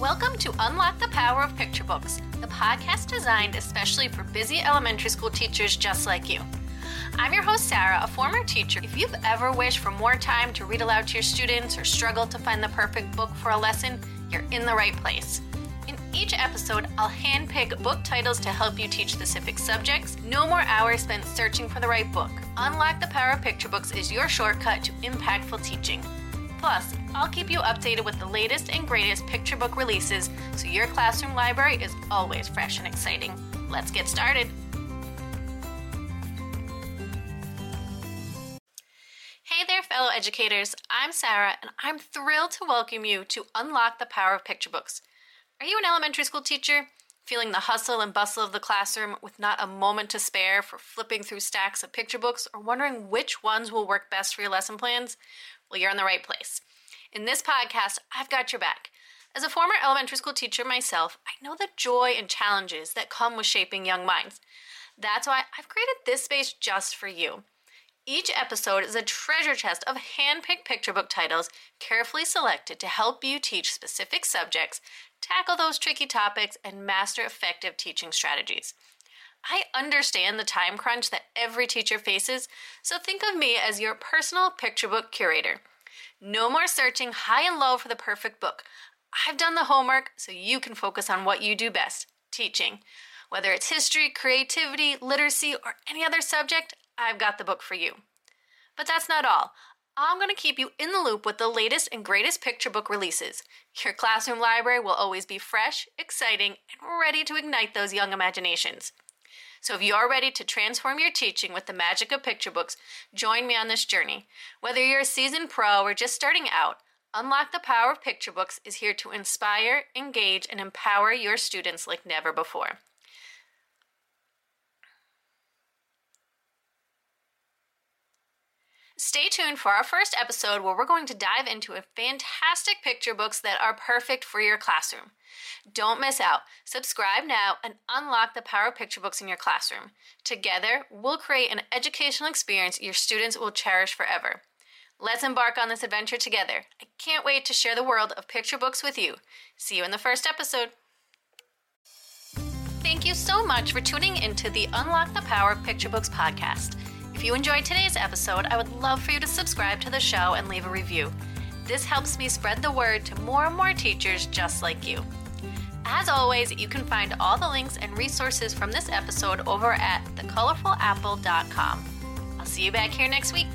Welcome to Unlock the Power of Picture Books, the podcast designed especially for busy elementary school teachers just like you. I'm your host, Sara, a former teacher. If you've ever wished for more time to read aloud to your students or struggled to find the perfect book for a lesson, you're in the right place. In each episode, I'll handpick book titles to help you teach specific subjects. No more hours spent searching for the right book. Unlock the Power of Picture Books is your shortcut to impactful teaching. Plus, I'll keep you updated with the latest and greatest picture book releases so your classroom library is always fresh and exciting. Let's get started. Hey there, fellow educators. I'm Sara, and I'm thrilled to welcome you to Unlock the Power of Picture Books. Are you an elementary school teacher? Feeling the hustle and bustle of the classroom with not a moment to spare for flipping through stacks of picture books or wondering which ones will work best for your lesson plans? Well, you're in the right place. In this podcast, I've got your back. As a former elementary school teacher myself, I know the joy and challenges that come with shaping young minds. That's why I've created this space just for you. Each episode is a treasure chest of hand-picked picture book titles carefully selected to help you teach specific subjects, tackle those tricky topics, and master effective teaching strategies. I understand the time crunch that every teacher faces, so think of me as your personal picture book curator. No more searching high and low for the perfect book. I've done the homework so you can focus on what you do best teaching. Whether it's history, creativity, literacy, or any other subject, I've got the book for you. But that's not all. I'm going to keep you in the loop with the latest and greatest picture book releases. Your classroom library will always be fresh, exciting, and ready to ignite those young imaginations. So if you are ready to transform your teaching with the magic of picture books, join me on this journey. Whether you're a seasoned pro or just starting out, Unlock the Power of Picture Books is here to inspire, engage, and empower your students like never before. Stay tuned for our first episode where we're going to dive into a fantastic picture books that are perfect for your classroom. Don't miss out. Subscribe now and unlock the power of picture books in your classroom. Together, we'll create an educational experience your students will cherish forever. Let's embark on this adventure together. I can't wait to share the world of picture books with you. See you in the first episode. Thank you so much for tuning into the Unlock the Power of Picture Books podcast. If you enjoyed today's episode, I would love for you to subscribe to the show and leave a review. This helps me spread the word to more and more teachers just like you. As always, you can find all the links and resources from this episode over at thecolorfulapple.com. I'll see you back here next week.